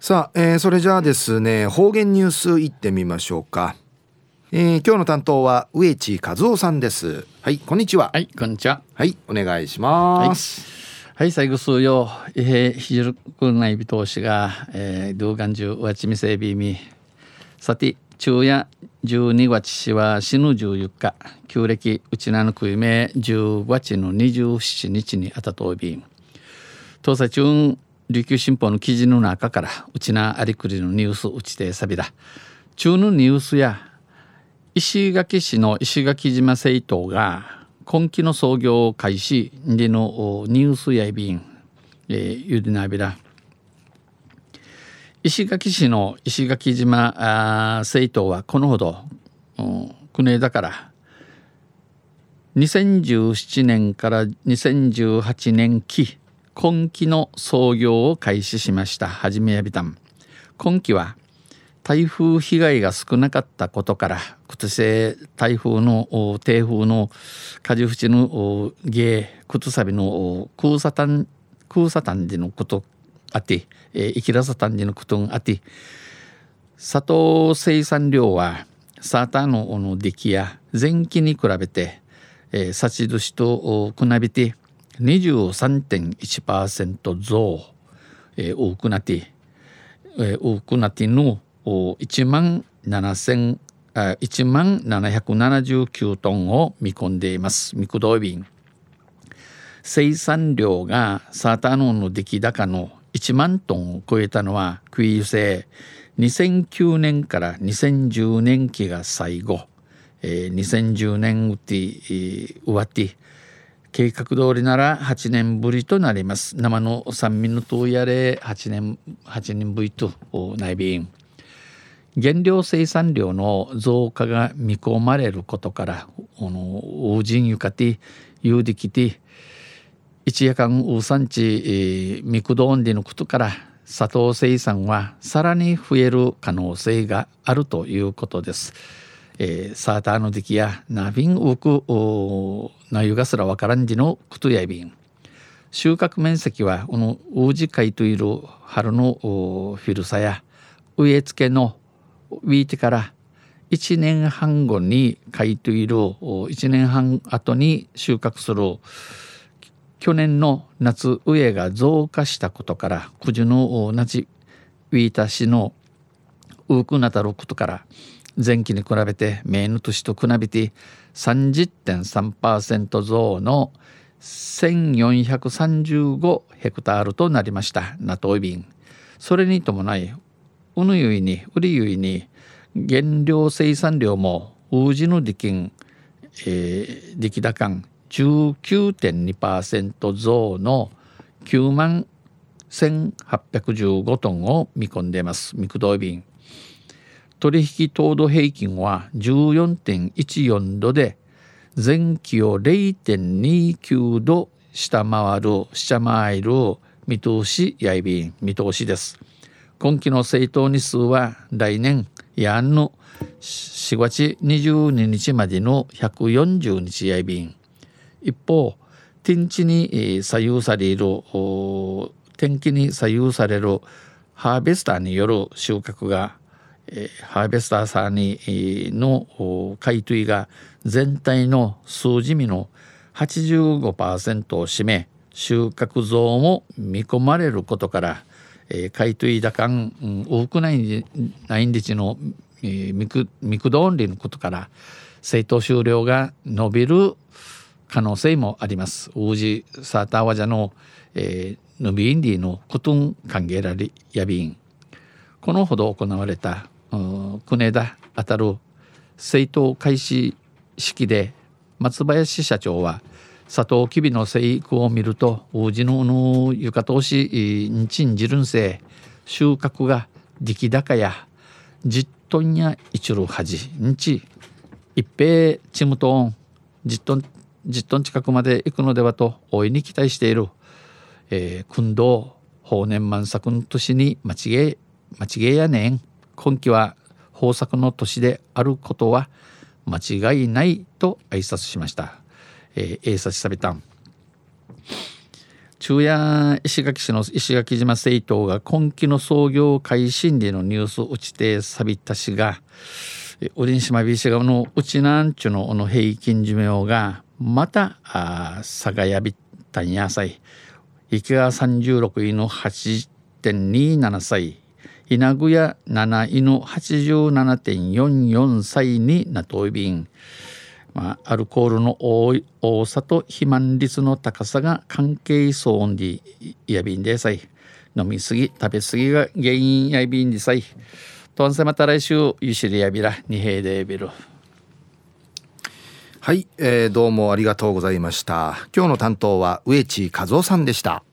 さあ、えー、それじゃあですね方言ニュースいってみましょうか、えー、今日の担当は植地和夫さんです。はいこんにちは。はいこんにちは。はいお願いします。はい、最後数曜えー、ひじるくないびとしがえー、動画中わちみせびみさて昼夜12月しは死ぬ14日。旧暦うちなのくいめ10月の27日にあたとびん。東西中琉球新報の記事の中からうちなありくりのニュースうちてさびだ。中のニュースや石垣市の石垣島政党が今期の創業開始でのニュースやいびん、えー、ゆでなびら。石垣市の石垣島政党はこのほど、国だから2017年から2018年期今期の操業を開始しました。はじめやびたん。今期は台風被害が少なかったことから靴性台風の低風の果樹縁の芸靴サビの空サタン空サタンでのことあって、え生きらさたんでのことあって砂糖生産量はサーターのの出来や前期に比べて、えー、幸年と比べて23.1%増、えー、多くなって、えー、多くなっての1万7000 1万779トンを見込んでいます。ミクドイ便。生産量がサーターノンの出来高の1万トンを超えたのはクイー製2009年から2010年期が最後、えー、2010年うて、えー、終わって計画通りなら8年ぶりとなります生の三民のとやれ8年8年ぶりと内便原料生産量の増加が見込まれることからこの大人ゆかて有力て一夜間ウ産地ミクドンでのことから砂糖生産はさらに増える可能性があるということです。えー、サーターの出来やナビンウクなゆがすらわからんじのクトヤビン収穫面積はこのウジカイといる春のフィルサや植え付けのウィーテから1年半後に買いといる1年半後に収穫する去年の夏植えが増加したことから九樹の夏ウィータ市のウークナタることから前期に比べてメーヌ年と比べて30.3%増の1435ヘクタールとなりました。ナトイビン。それに伴いうぬゆいに売りゆいに原料生産量もウージの力金、えー、力高19.2%増の9万1815トンを見込んでいます。ミクドイビン。取引糖度平均は14.14度で前期を0.29度下回る下回る見通しやいびん見通しです。今期の政党日数は来年やんの4月22日までの140日やいびん。一方天地に左右される天気に左右されるハーベスターによる収穫がえハーベスターさんにの買い取りが全体の数字味の85%を占め収穫増も見込まれることから、えー、買い取り高、うん、多くないないんでちの、えー、ミクミクドオンリーのことから政党終了が伸びる可能性もあります。ウージサーターワジャの、えー、伸びインディのことん歓迎られやびんこのほど行われた国枝当たる政党開始式で松林社長は佐藤きびの生育を見ると大地のの床通しんちんじるんせ収穫が出来高や10トンや一るはじんち一平チムトン10トン10トン近くまで行くのではと大いに期待している、えー、訓導法年満作の年に間違え間違えやねん。今期は豊作の年であることは間違いないと挨拶しました。えー、挨拶されたん。昼夜石垣市の石垣島政党が今期の創業開始でのニュース打ちてさびたしがウリン島ビーチ側のうちなんちゅのの平均寿命がまたあ佐賀やびったんやさい池川36位の8.27歳稲具屋7位の87.44歳になといびんまあ、アルコールの多い多さと肥満率の高さが関係相応でやびんでさい。飲みすぎ食べ過ぎが原因やびんでさい。とんせまた来週ゆしりやびらにへいでびるはい、えー、どうもありがとうございました。今日の担当は植地和夫さんでした。